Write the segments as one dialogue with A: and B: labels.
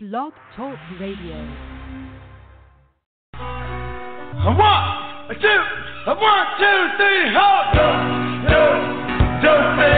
A: Blog Talk Radio.
B: A one, a two, a one, two, three, hold up, do, do,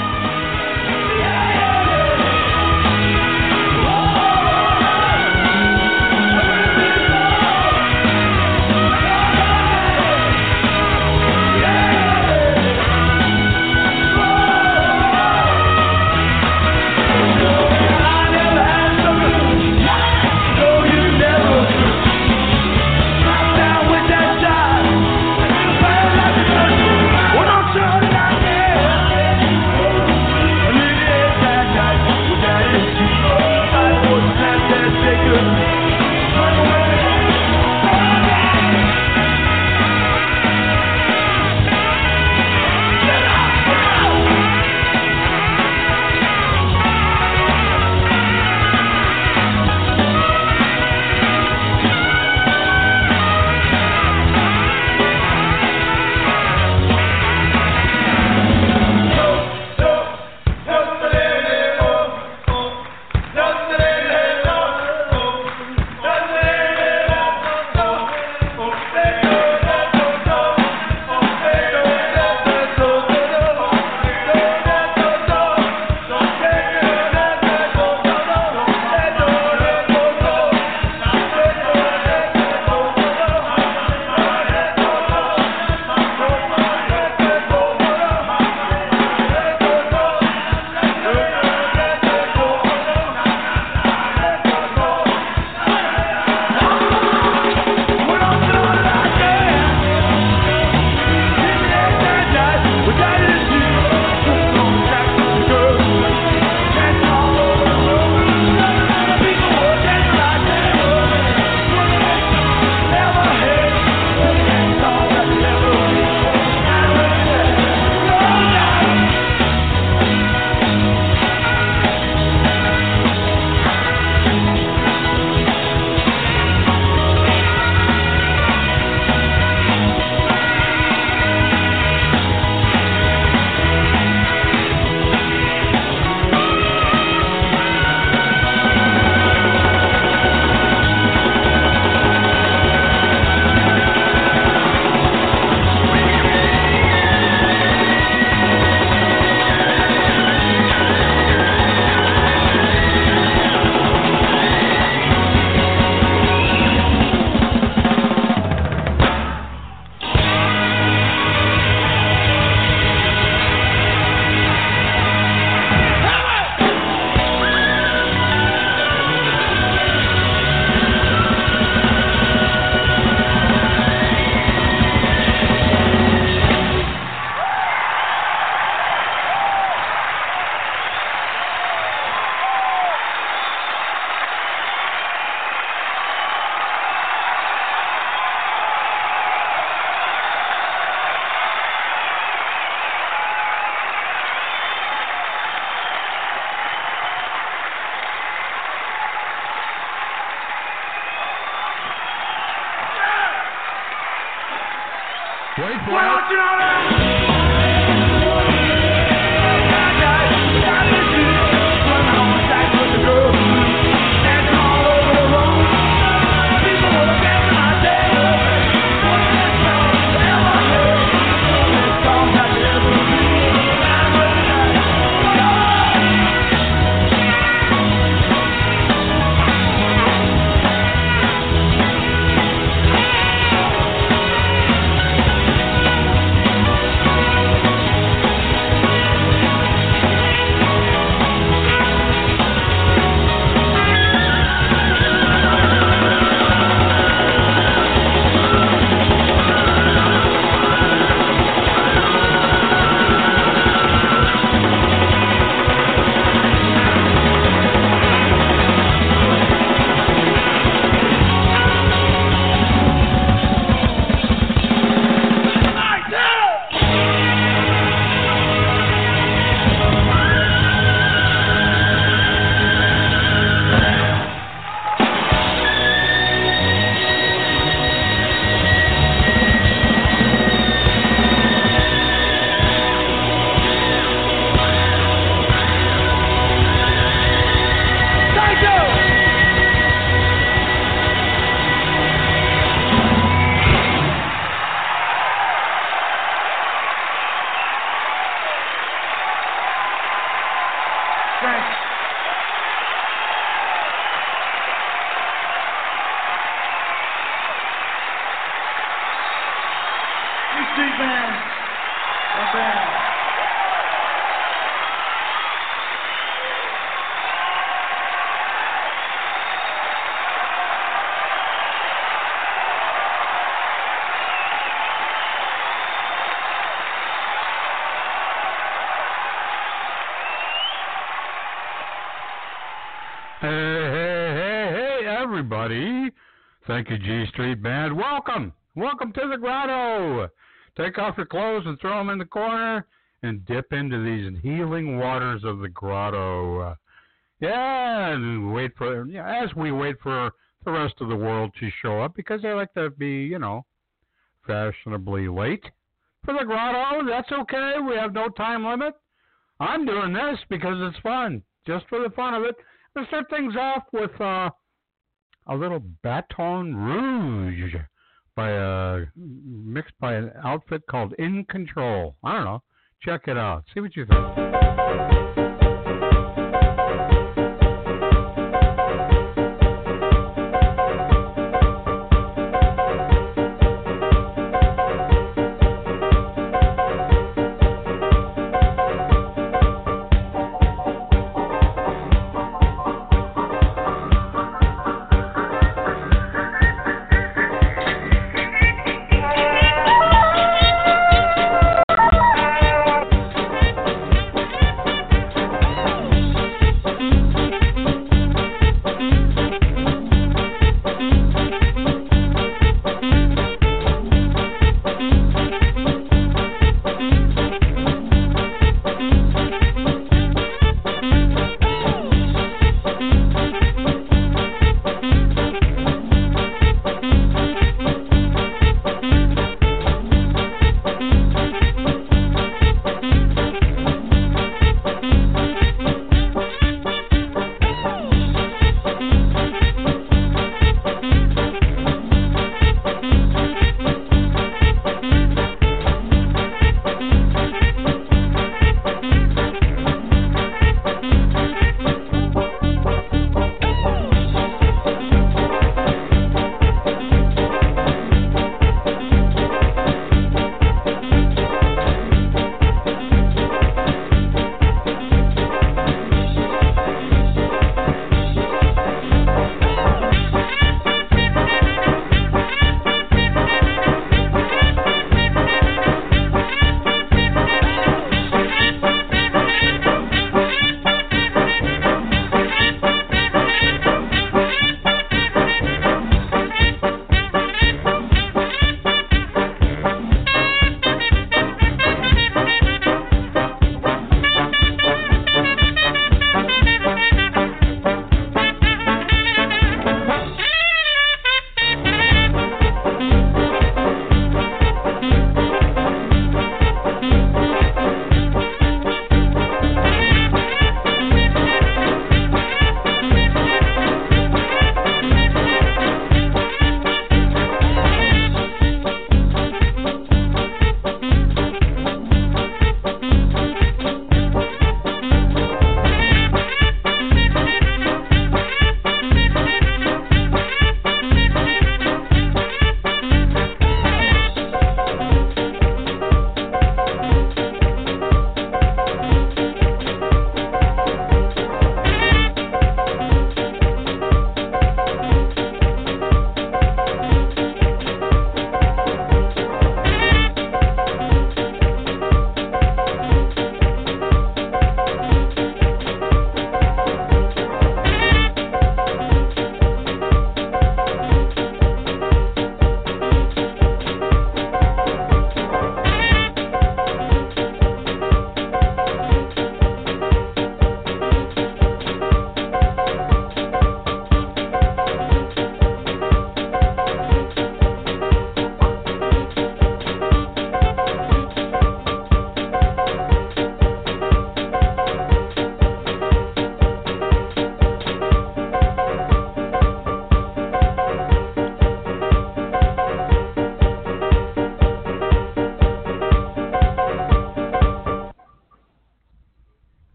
C: Thank G Street Band. Welcome. Welcome to the grotto. Take off your clothes and throw them in the corner and dip into these healing waters of the grotto. Yeah, and wait for, yeah, as we wait for the rest of the world to show up because they like to be, you know, fashionably late for the grotto. That's okay. We have no time limit. I'm doing this because it's fun, just for the fun of it. Let's start things off with uh, a little Baton Rouge by uh, mixed by an outfit called In Control. I don't know. Check it out. See what you think.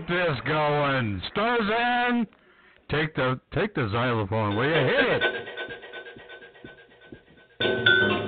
B: keep
D: this going. Starzan, take the take the xylophone. Will you hit it?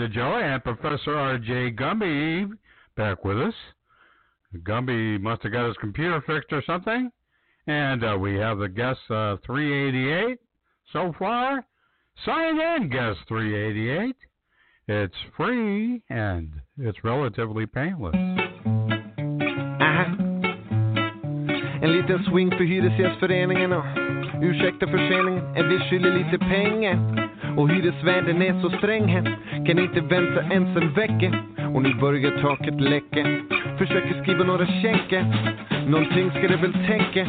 C: Also see Brenda Joy and Professor R.J. Gumby back with us. Gumby must have got his computer fixed or something. And uh, we have the guest uh, 388 so far. Sign in, guest 388. It's free and it's relatively painless.
E: Aha. En liten swing för Hyresgästföreningen och ursäkta förseningen, en vi skyller lite pengar. Och hyresvärden är så sträng här, kan inte vänta ens en vecka. Och nu börjar taket läcka. Försöker skriva några checkar, någonting ska det väl täcka.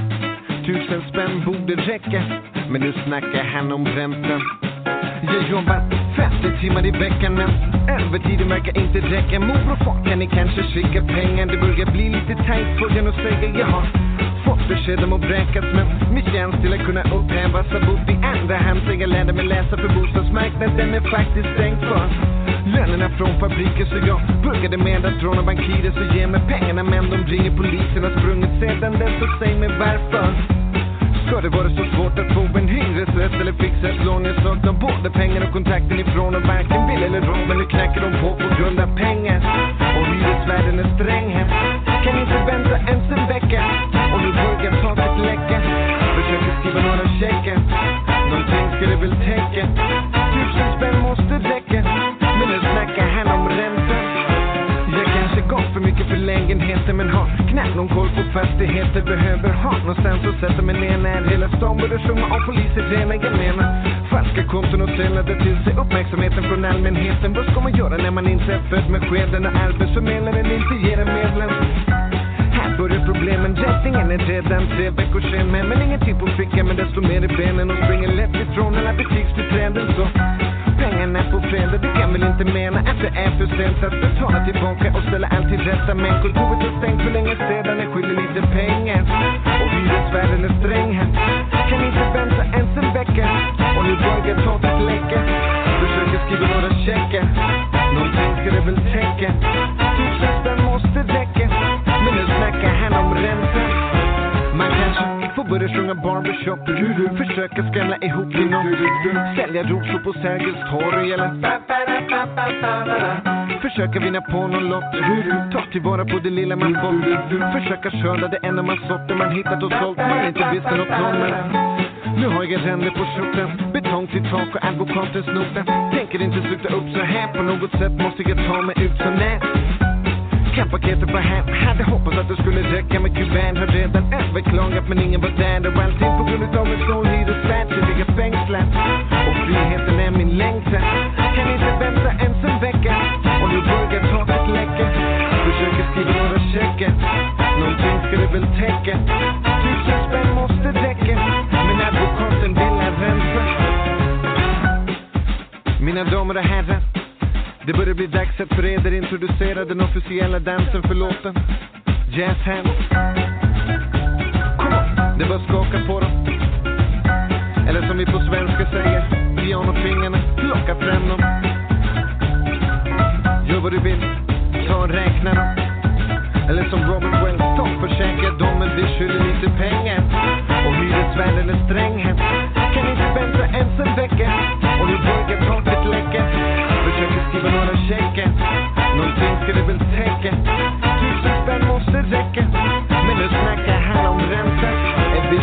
E: Tusen spänn borde räcka, men nu snackar han om räntan. Jag jobbar 50 timmar i veckan men övertiden verkar inte räcka. Mor och far kan ni kanske skicka pengar? Det börjar bli lite tajt får jag nog säga. Jag har besked om att vräkas men min tjänst till att kunna upphävas har bott i andra hand sen jag lärde mig läsa för bostadsmarknaden är faktiskt stängd för lönerna från fabriker så jag började med att råna bankirer så ge mig pengarna men de ringer polisen har sprungit sedan dess så säg mig varför. Ska det vara så svårt att få en hyresrätt eller fixa ett lån? Jag saknar både pengar och kontakten ifrån och varken vill eller råd men nu knackar de på på grund av pengar. Och hyresvärden är sträng här. Kan inte vänta ens en vecka. Och nu lägenheter men har knappt någon koll på fastigheter Behöver ha. Någonstans att sätta mig ner när hela stan börjar sjunga om poliser. Rena Jag menar falska konton och sällade till sig uppmärksamheten från allmänheten. Vad ska man göra när man inte är född med skeden? Och arbetsförmedlaren inte ger en medlem? Här börjar problemen, räddningen är redan tre veckor sen Men, Men ingenting typ på fickan men desto mer i benen. Och springer lätt ifrån alla butiksbiträden så pengarna på fredag det kan väl inte mena att det är för sent att betala tillbaka och ställa allt till rätta. Men kontoret är stängt för länge sedan, jag skyller lite pengar. Försöka skrämma ihop till nåt, Sälja rosor på Sergels torg eller Försöka vinna på någon lott. Ta tillvara på det lilla man fått. Försöka skörda det enda man sått. Det man hittat och sålt. Man inte visste något om nu har jag ränder på skjortan Betong till tak och advokatens nota Tänker inte sluta upp så här. På något sätt måste jag ta mig ut så nät paketet var hem Hade hoppats att det skulle räcka med kuvert Har redan överklagat men ingen var där. Och allting på grund av en snål hyresvärd Så ligger fängslad. Och friheten är min längtan. Kan inte vänta ens en vecka. Och nu börjar taket läcka. Försöker skriva några checkar. Någonting ska det väl täcka. Typ Tusen spänn måste räcka. Men advokaten vill ha ränta Mina damer och herrar det börjar bli dags att för eder introducera den officiella dansen för låten. Jazz hands det bara skaka på dem. Eller som vi på svenska säger Pianofingrarna, plocka fram dem. Gör vad du vill, ta och räkna dem. Eller som Robert Wells, ta och försäkra dem Men vi skyller lite pengar. Och hyresvärden är sträng här Kan inte vänta ens en vecka? Och nu börjar taket läcka. Försöker skriva några checkar Någonting ska det väl täcka Tusen spänn måste räcka. Men nu snackar han om ränta. Är vi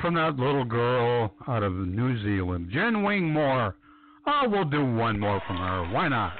F: from that little girl out of New Zealand, Gin Wigmore. Oh, we'll do one more from her. Why not?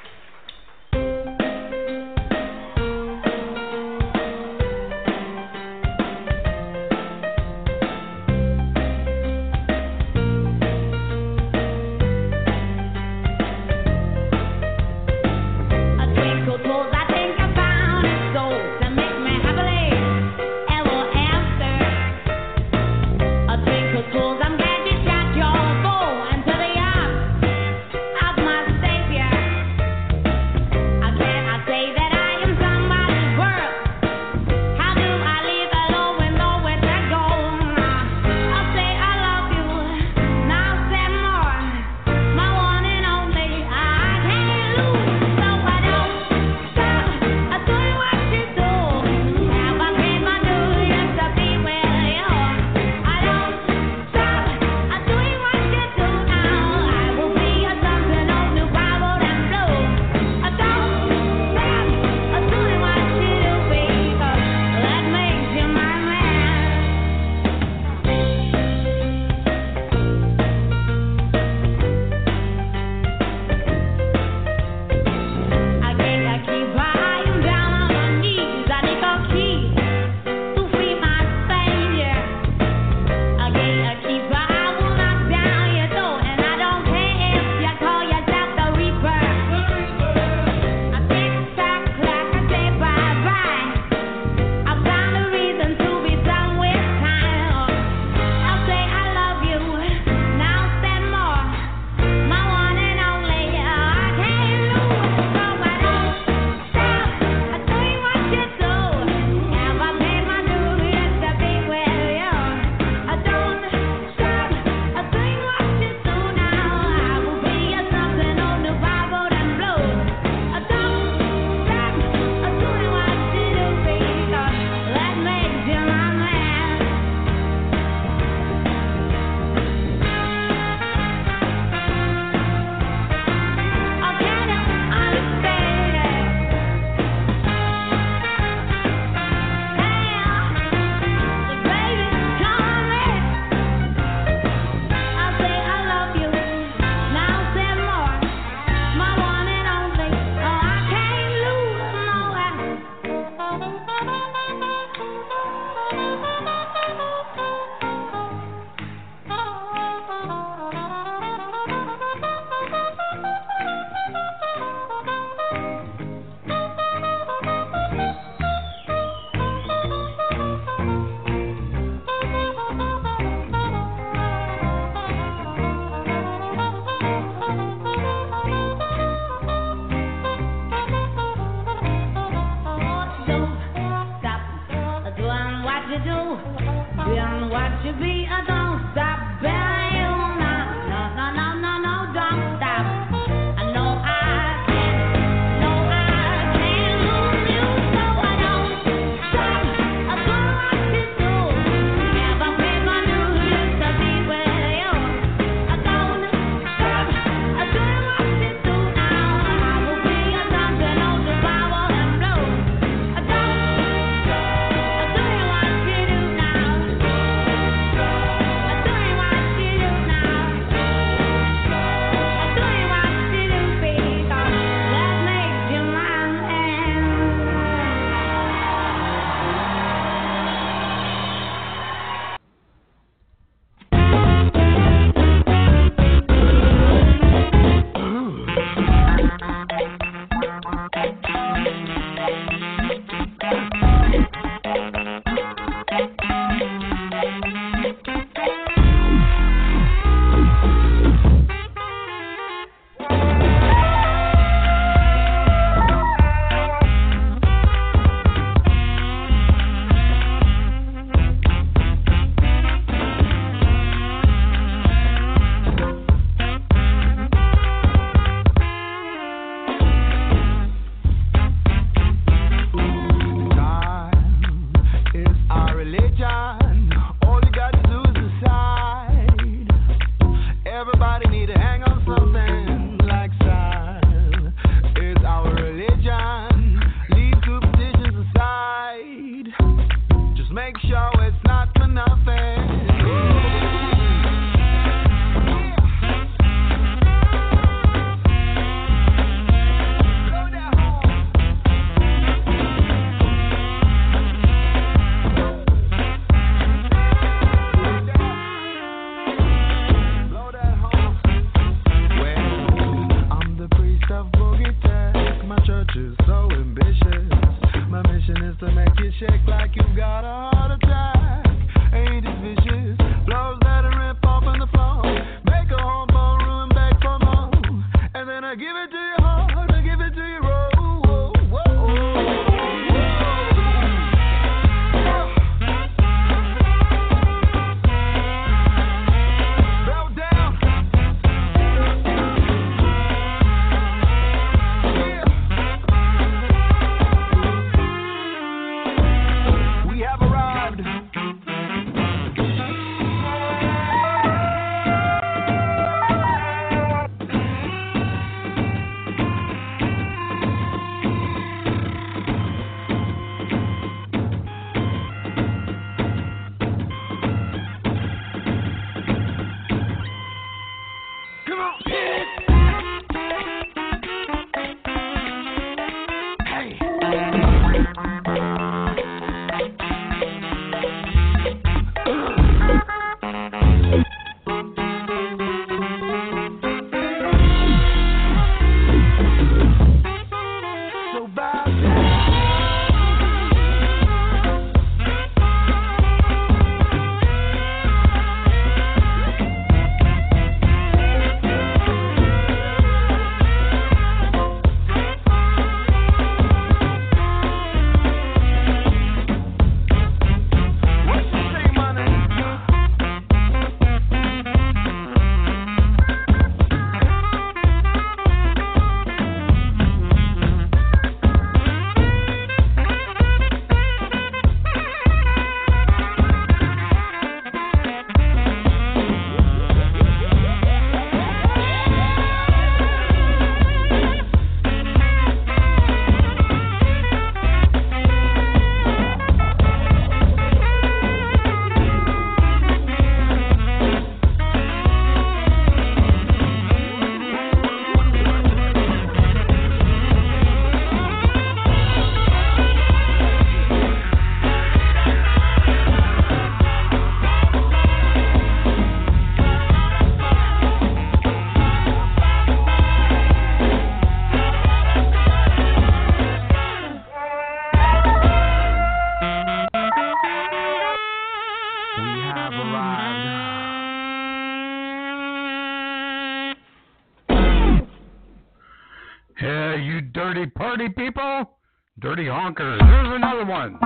G: Dirty people, dirty honkers. Here's another one.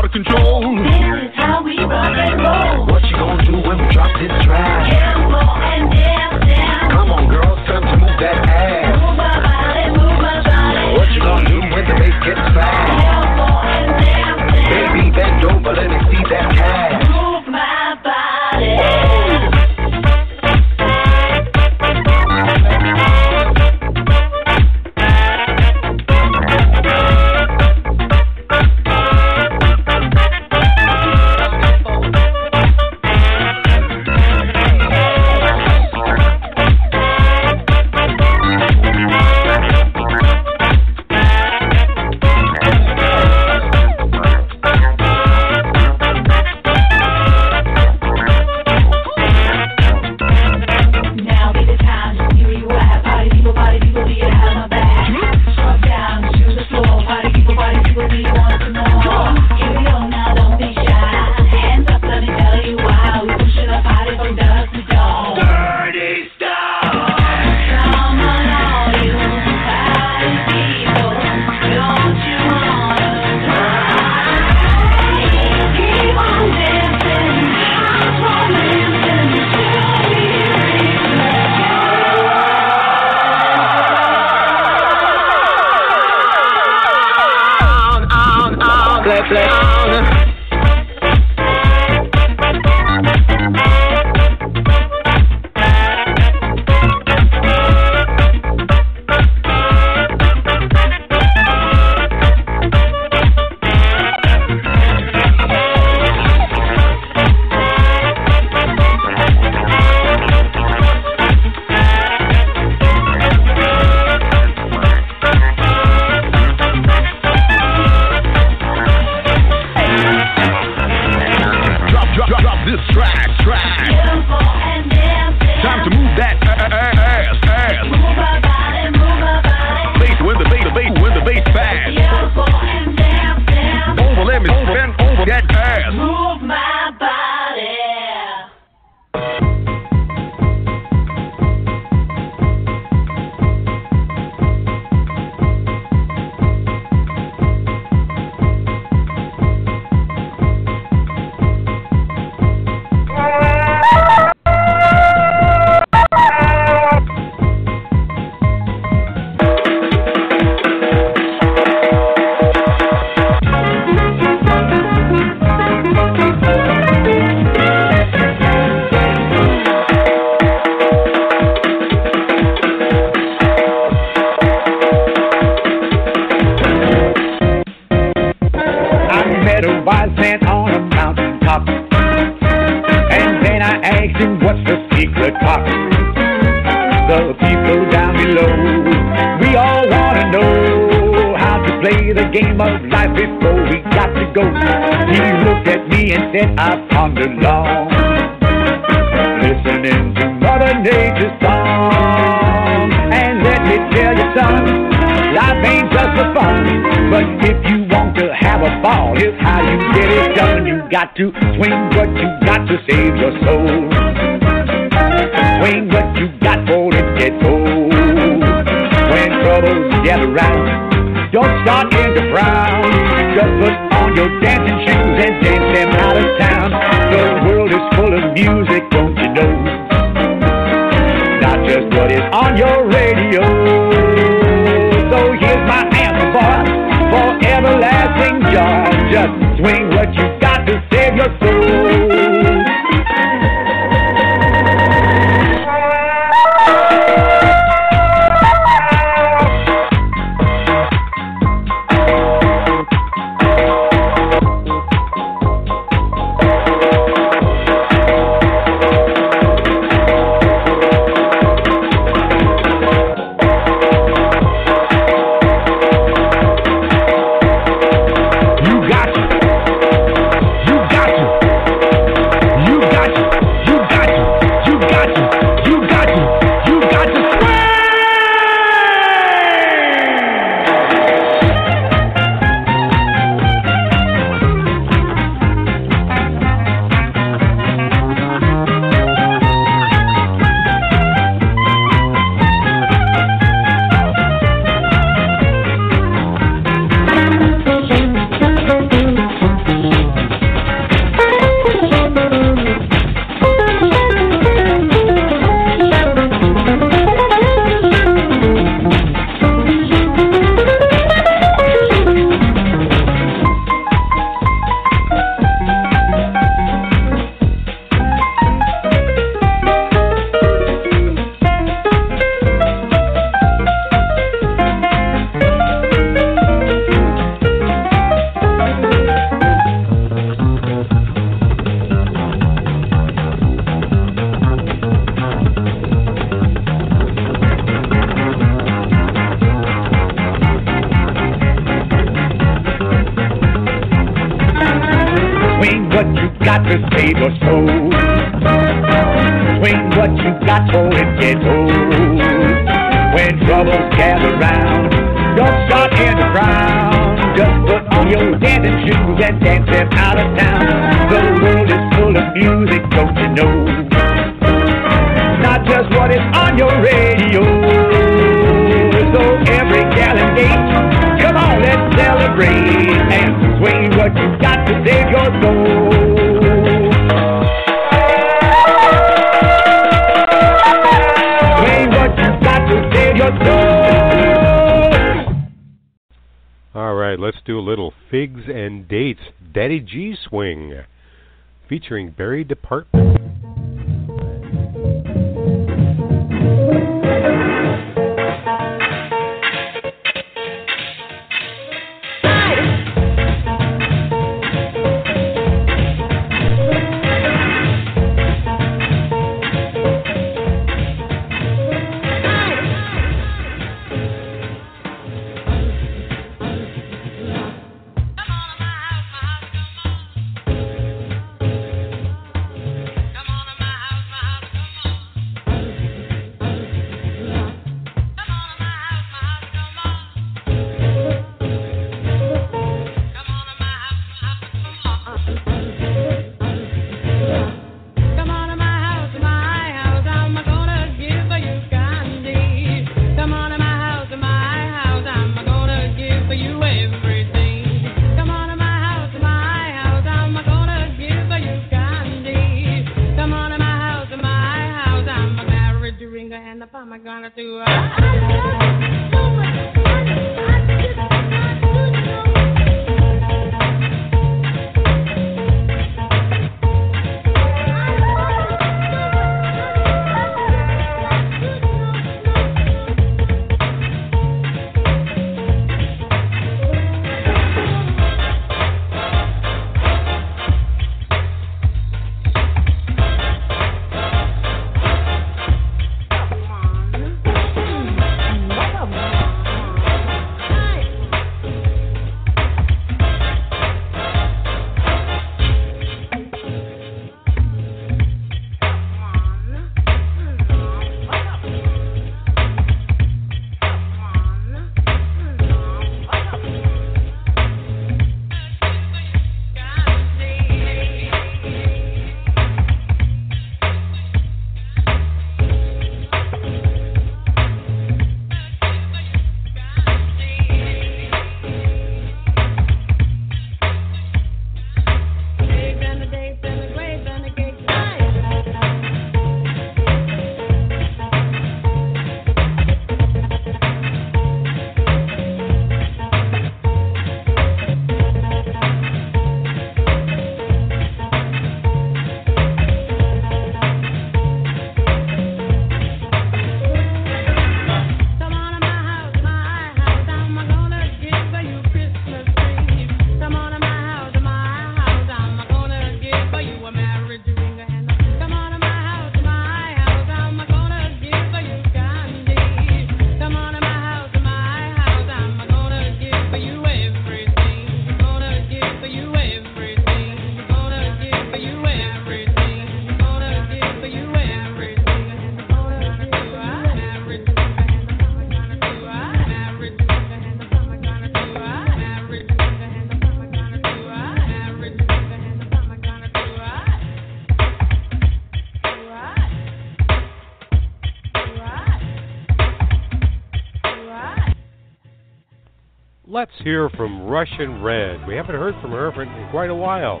H: hear from Russian Red. We haven't heard from her for quite a while.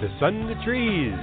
H: The sun in the trees.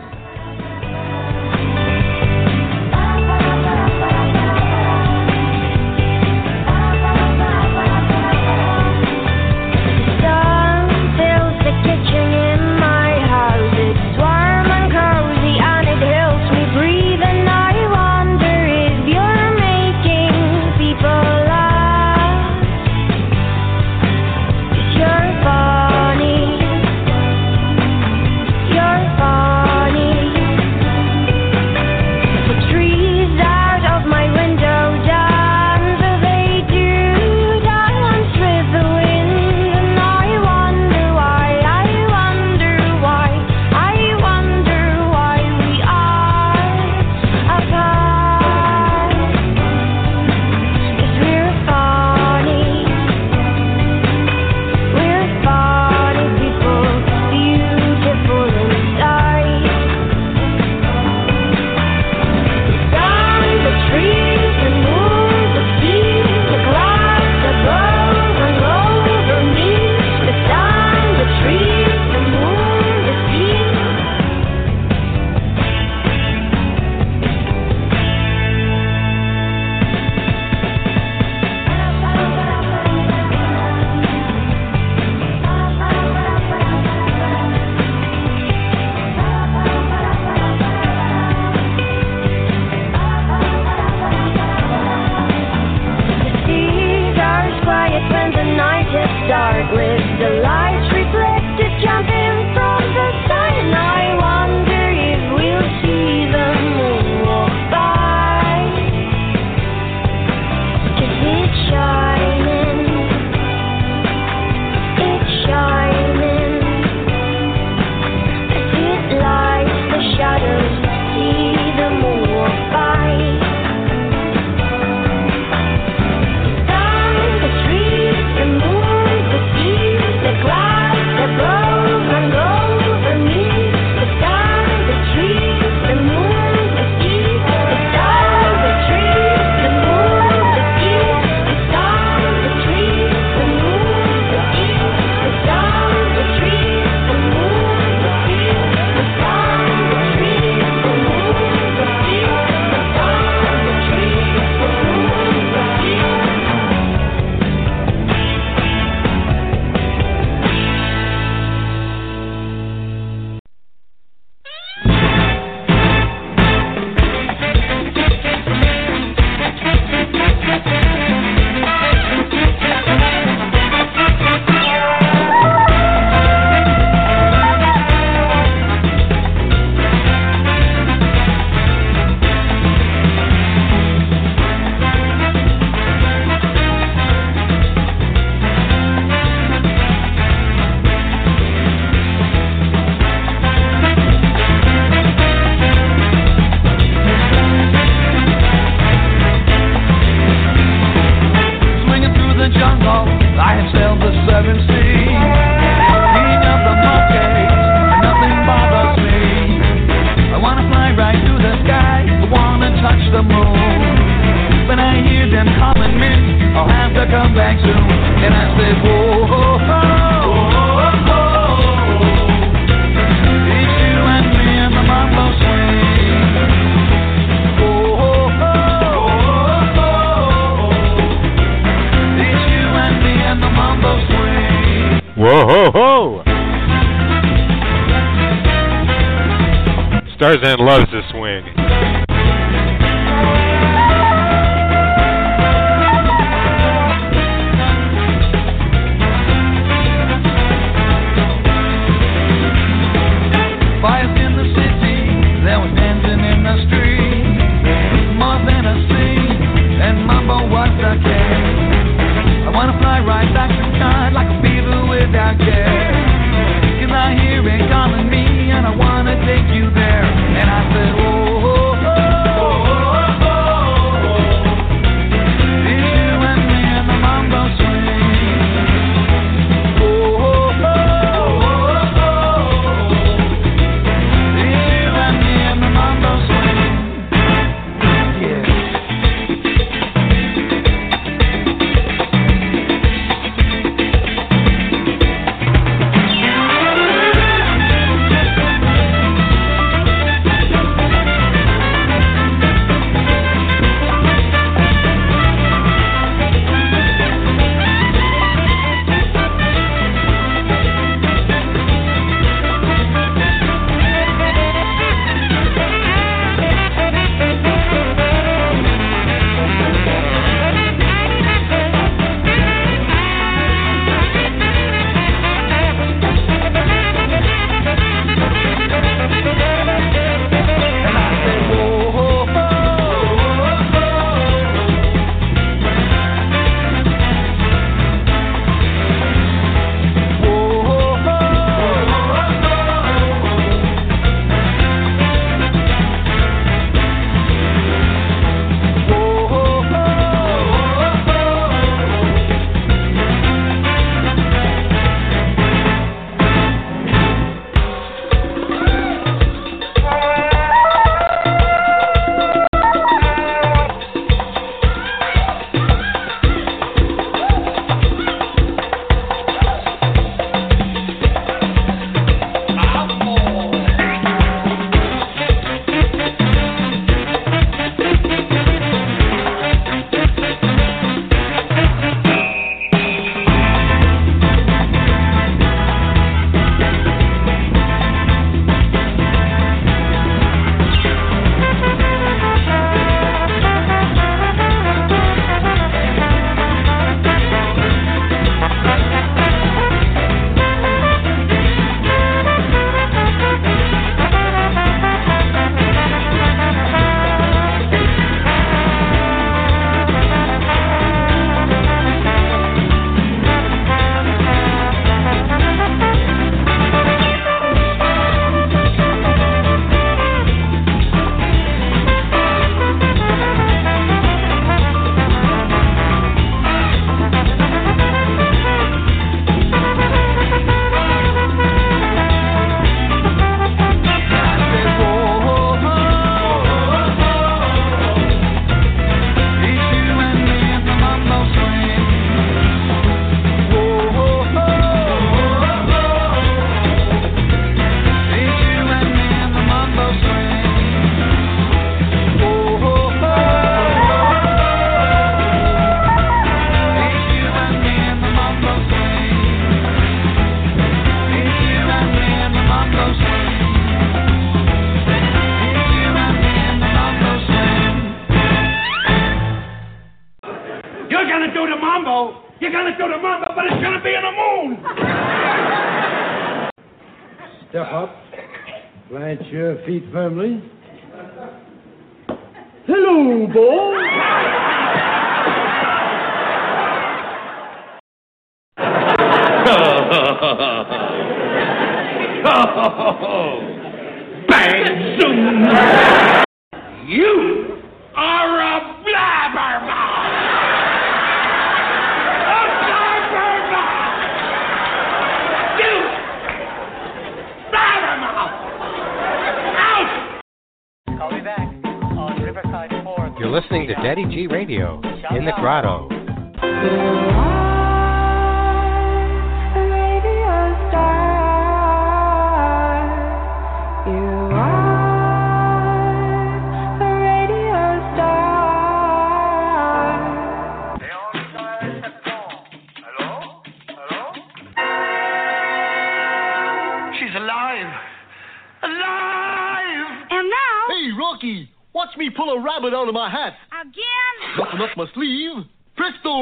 I: A
J: rabbit out of my hat.
K: again,
J: Nothing up my sleeve. Presto!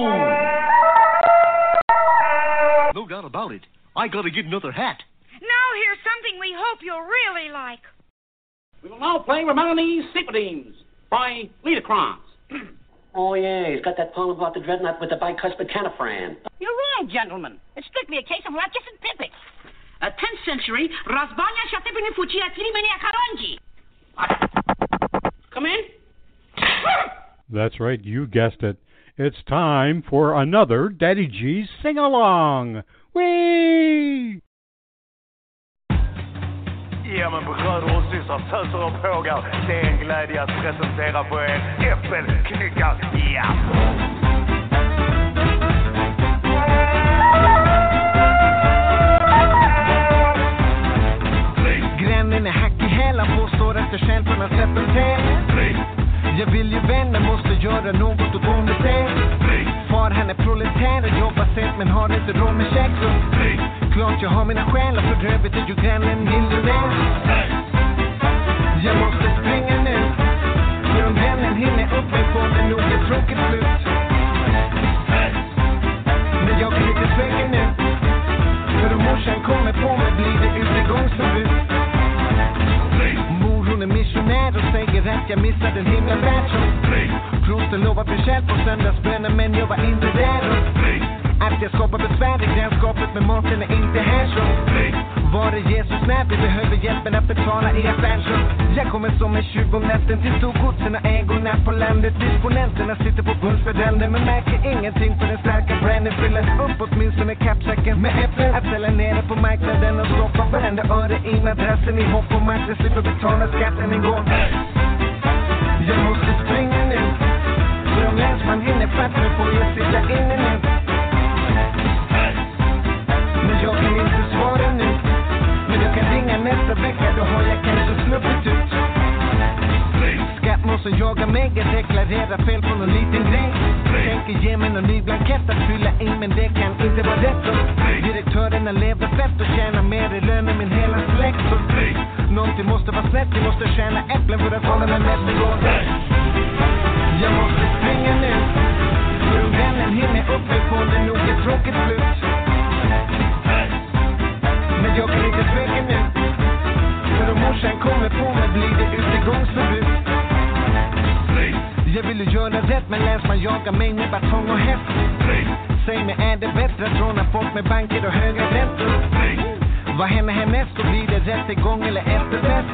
J: No doubt about it. I gotta get another hat.
K: now here's something we hope you'll really like.
L: We will now play Romani's Sympathies by Liederkranz.
M: Oh, yeah, he's got that poem about the dreadnought with the bicuspid canifran.
N: You're wrong, gentlemen. It's strictly a case of Ratchis and Pippets. A 10th century Razbanya Shatipini Fuchia Tirimenia Karonji.
L: Come in.
O: That's right, you guessed it. It's time for another Daddy G's sing along. Whee!
B: Ja men bröder och systrar, töser och pågar. Det är en glädje att presentera för er äppelknyckar. Ja!
E: Grannen är hack i hälar, påstår att jag själv kunnat släppa en täl. Jag vill ju vända, måste göra något åt hon är Far han är proletär och jobbar sent men har inte råd med käk så Klart jag har mina själar, för övrigt är ju grannen miljonär. Jag måste springa nu, för om vännen hinner upp mig får det nog ett tråkigt slut. Men jag kan inte tveka nu, för om morsan kommer på mig blir det utegångsförbud. Säger att jag missade en himla värld Prosten lovar besked på söndagsbönen men jag var inte där Att jag skapar besvär i grannskapet med maten är inte här så Var är Jesus när vi behöver hjälpen att betala affären så Jag kommer som en tjuv om natten till storgodsen och ägorna på landet. Disponenterna sitter på pulspedalen men märker ingenting för den starka branden. Fyller upp åtminstone kappsäcken med äpplen. Att sälja nere på marknaden och stoppa varenda öre i madrassen i hopp om att jag slipper betala skatten en gång. Jag måste springa nu för om länsman hinner fatt mig får jag sitta inne nu ringa nästa vecka, då har jag kanske sluppit ut. Skattmåsen jagar mig, jag deklarerar fel på någon liten grej? Tänker ge mig någon ny blankett att fylla i men det kan inte vara rätt Direktörerna lever fett och tjänar mer i lön än min hela släkt så Någonting måste vara snett, vi måste tjäna äpplen för att hålla mig mätt igång Jag måste springa nu För om vännen hinner upp mig får det nog ett tråkigt slut jag kan inte tveka nu För om morsan kommer på mig blir det utegångsförbud Jag vill ju göra rätt men länsman jagar mig med batong och häst Säg mig är det bättre att råna folk med banker och höga räntor? Vad händer härnäst? Då blir det rättegång eller efterfest?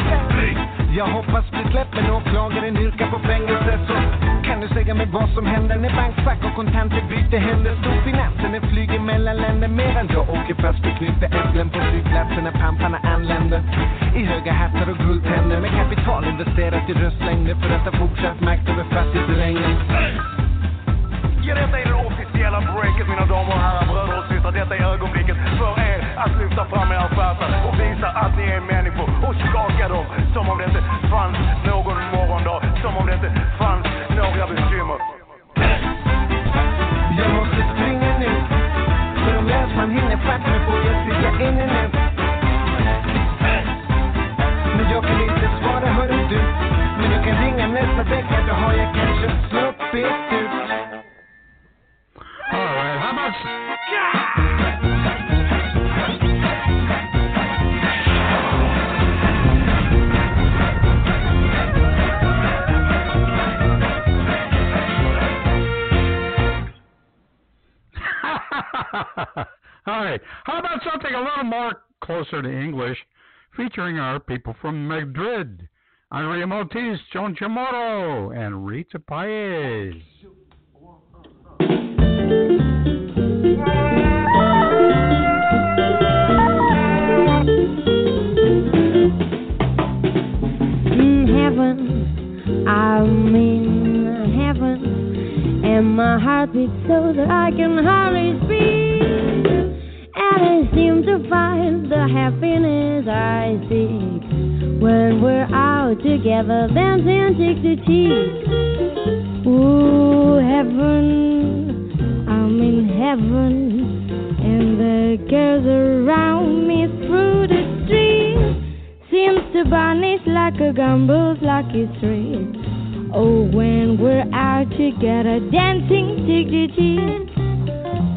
E: Jag hoppas bli släppt men åklagaren yrkar på fängelse så kan du säga mig vad som händer när bankfack och kontanter byter händer? Storfinansen den flyger mellan länder medan jag åker fast och knyter äpplen på flygplatsen när pamparna anländer i höga hattar och guldtänder med kapital investerat i röstlängder för att ha fortsatt makt över fattigdrängen.
B: Ja, detta är det officiella breaket mina damer och herrar, bröder och systrar. Detta är ögonblicket för er att lyfta fram era stjärtar och visa att ni är människor och skaka dem som om det inte fanns någon morgondag, som om det inte fanns
C: All right. How about something a little more closer to English, featuring our people from Madrid, Andrea Motis, Joan Chamorro, and Rita Payés.
P: In heaven, I'm in heaven.
F: And my heart beats so that I can hardly speak. And I seem to find the happiness I seek when we're out together, dancing cheek to cheek. Ooh, heaven, I'm in heaven, and the girls around me through the streets seems to vanish like a gumball's lucky street. Oh, when we're out together, dancing cheek to.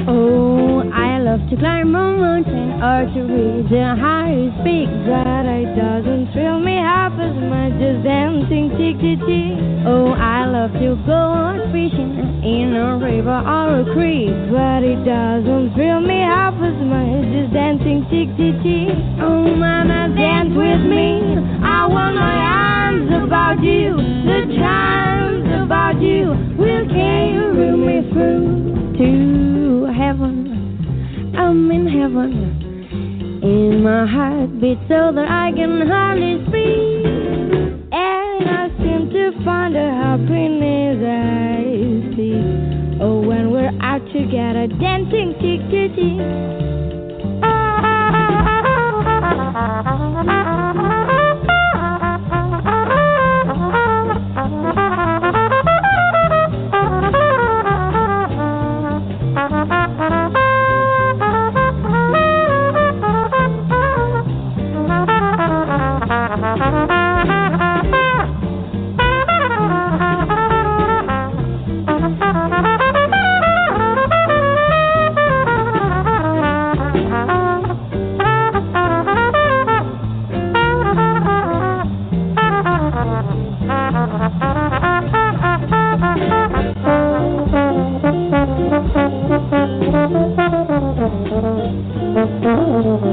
F: Oh, I love to climb a mountain or to reach the highest peak, but it doesn't thrill me half as much as dancing cheek to cheek. Oh, I love to go out fishing in a river or a creek, but it doesn't thrill me half as much as dancing cheek to cheek. Oh, mama, dance with me. I want my arms about you, the charms about you will carry me through to heaven. I'm in heaven. In my heart beats so that I can hardly speak. And I seem to find a happiness I see. Oh, when we're out together, dancing cheek to cheek. Oh,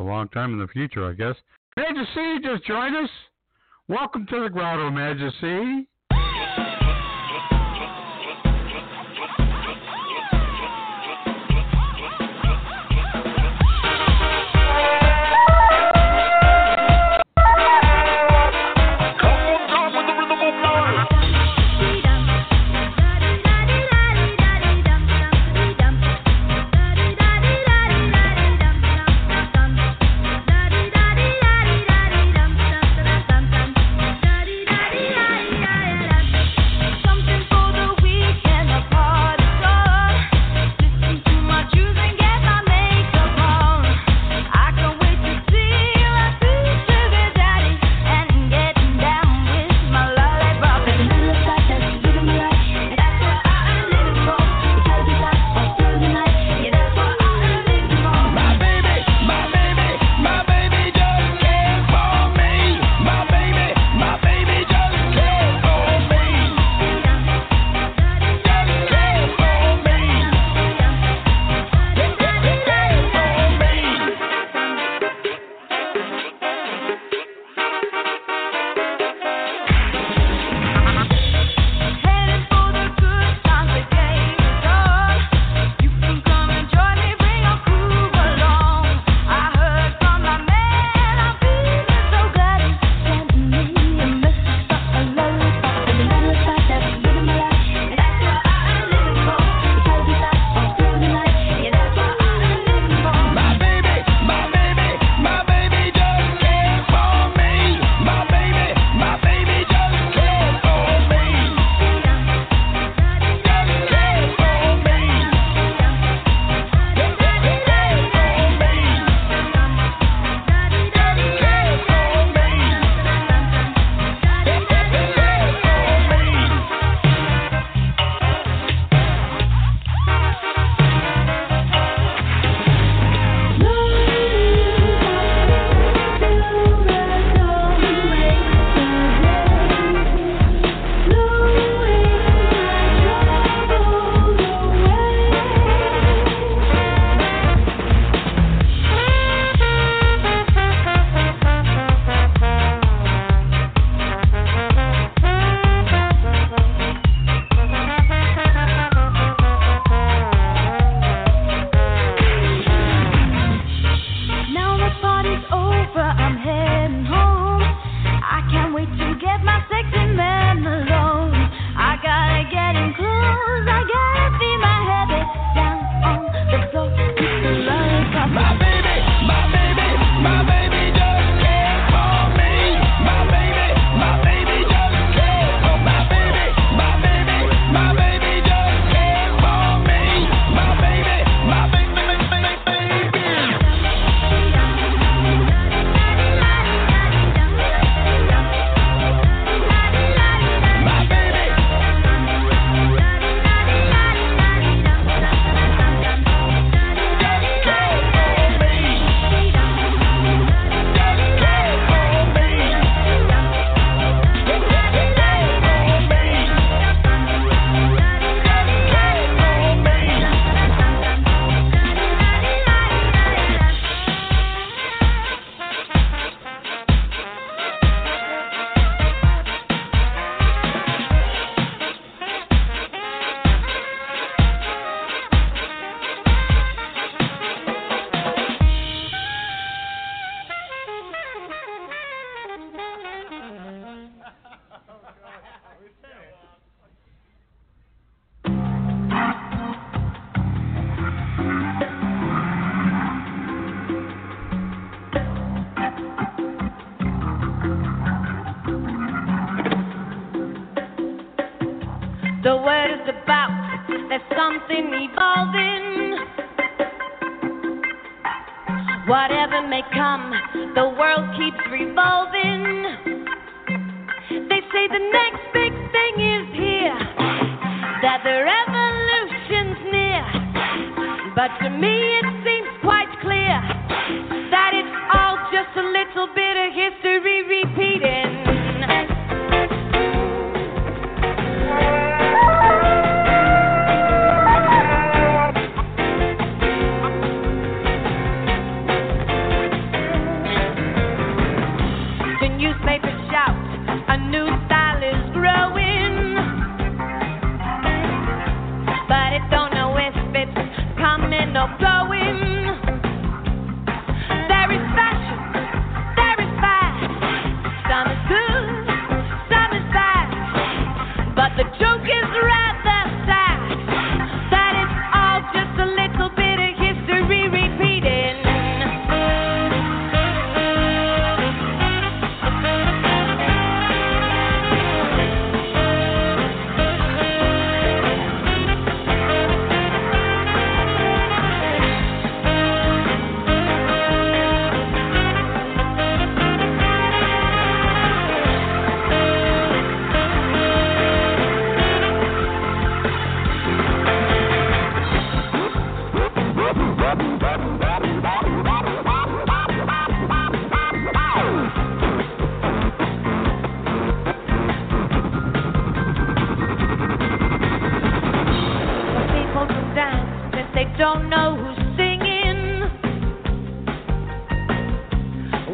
F: a
H: long time in the future, I guess. Majesty, just join us. Welcome to the Grotto, Majesty.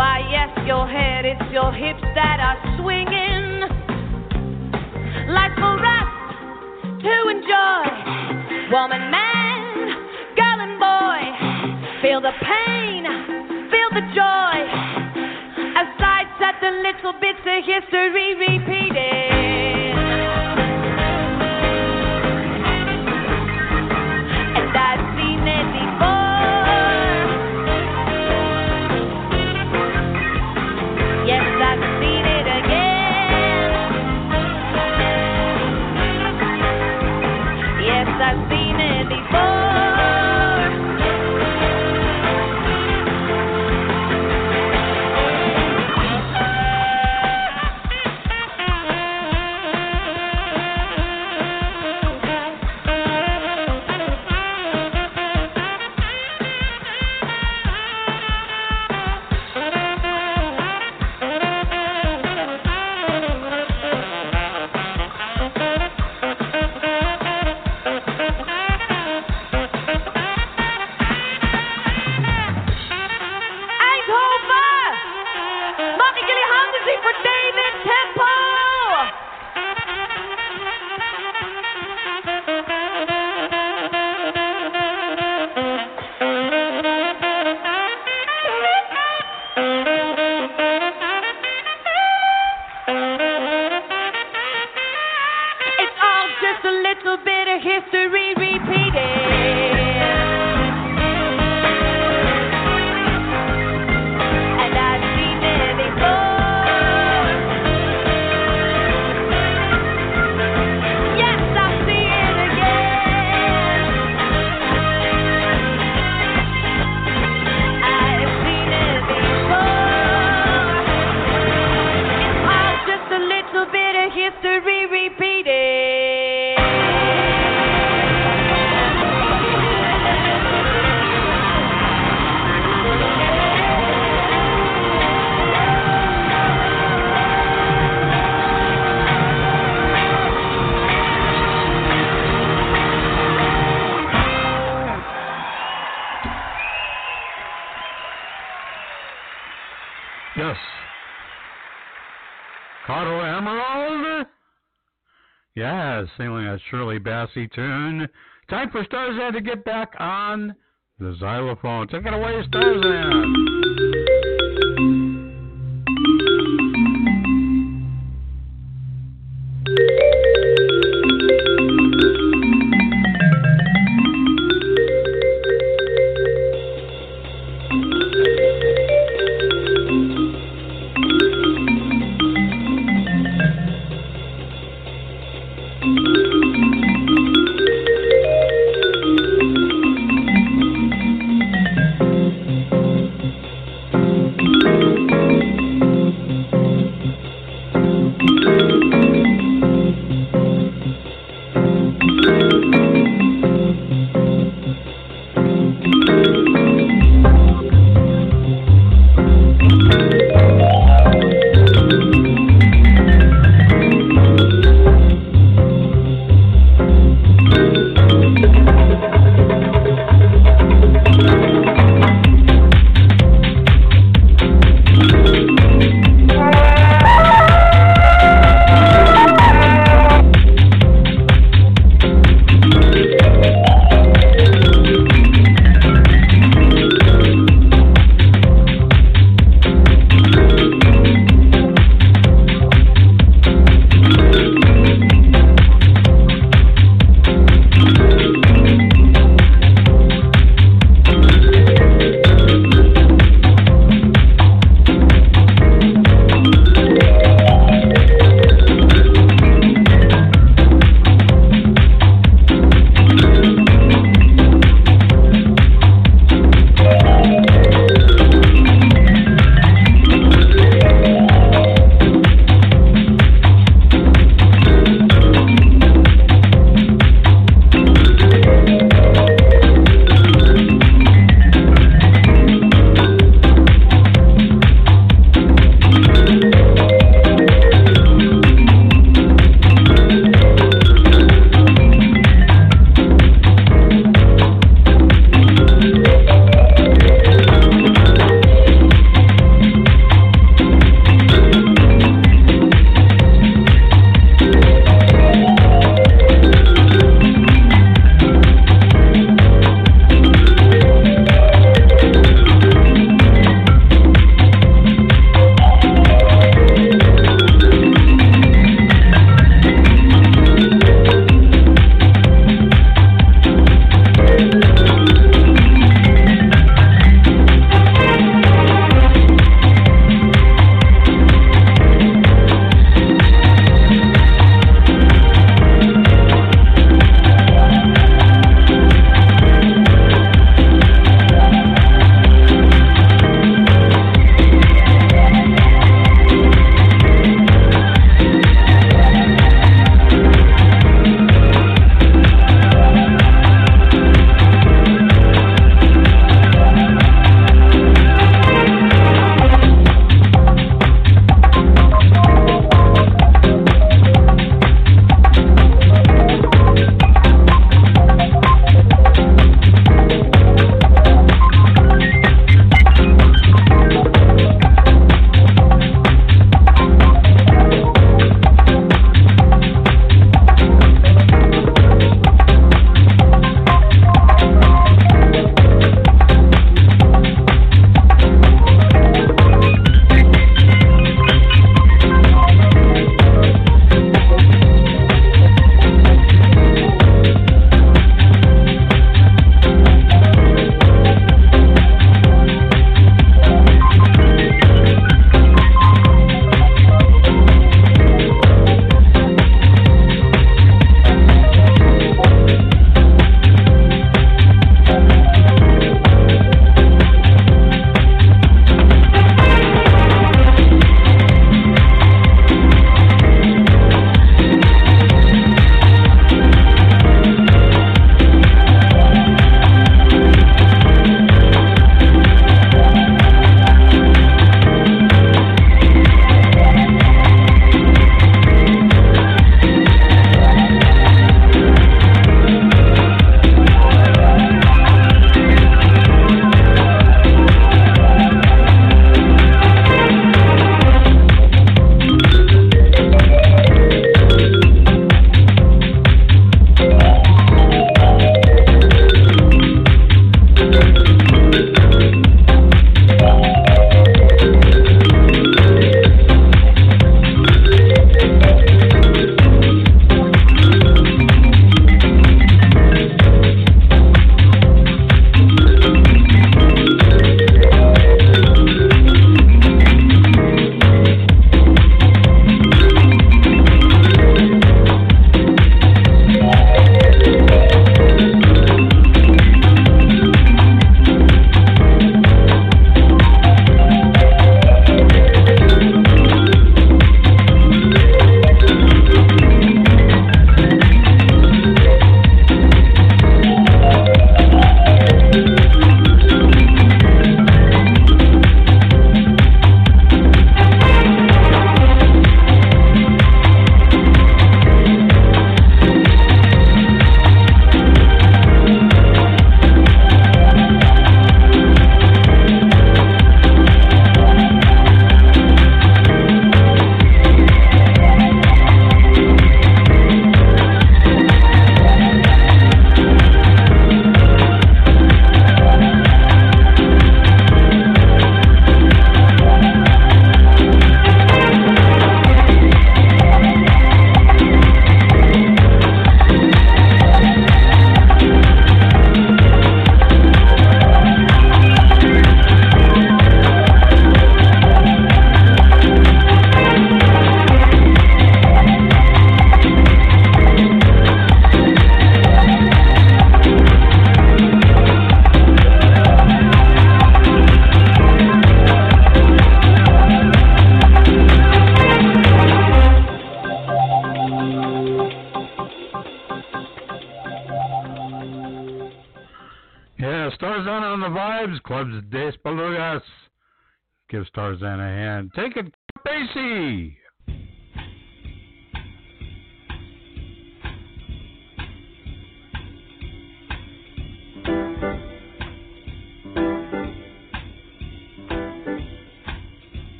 F: Why, yes, your head, it's your hips that are swinging. Life for us to enjoy. Woman, man, girl, and boy. Feel the pain, feel the joy. As I set the little bits of history repeating.
C: Yeah, singing a Shirley Bassey tune. Time for Starzan to get back on the xylophone. Take it away, Starzan.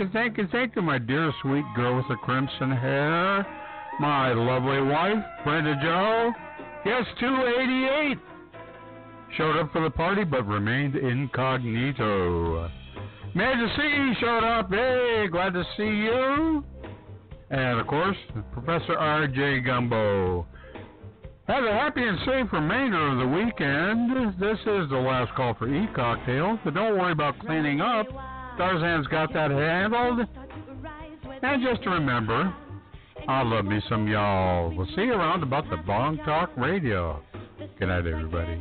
F: You,
C: thank you, thank you, my dear sweet girl with the crimson hair, my lovely wife, Brenda Joe. Yes, 288 showed up for the party but remained incognito. Majesty showed up. Hey, glad to see you. And of course, Professor R.J. Gumbo. Have a happy and safe remainder of the weekend. This is the last call for e-cocktails, but don't worry about cleaning up. Starzan's got that handled. And just to remember, I love me some y'all. We'll see you around about the Blog Talk Radio. Good night, everybody.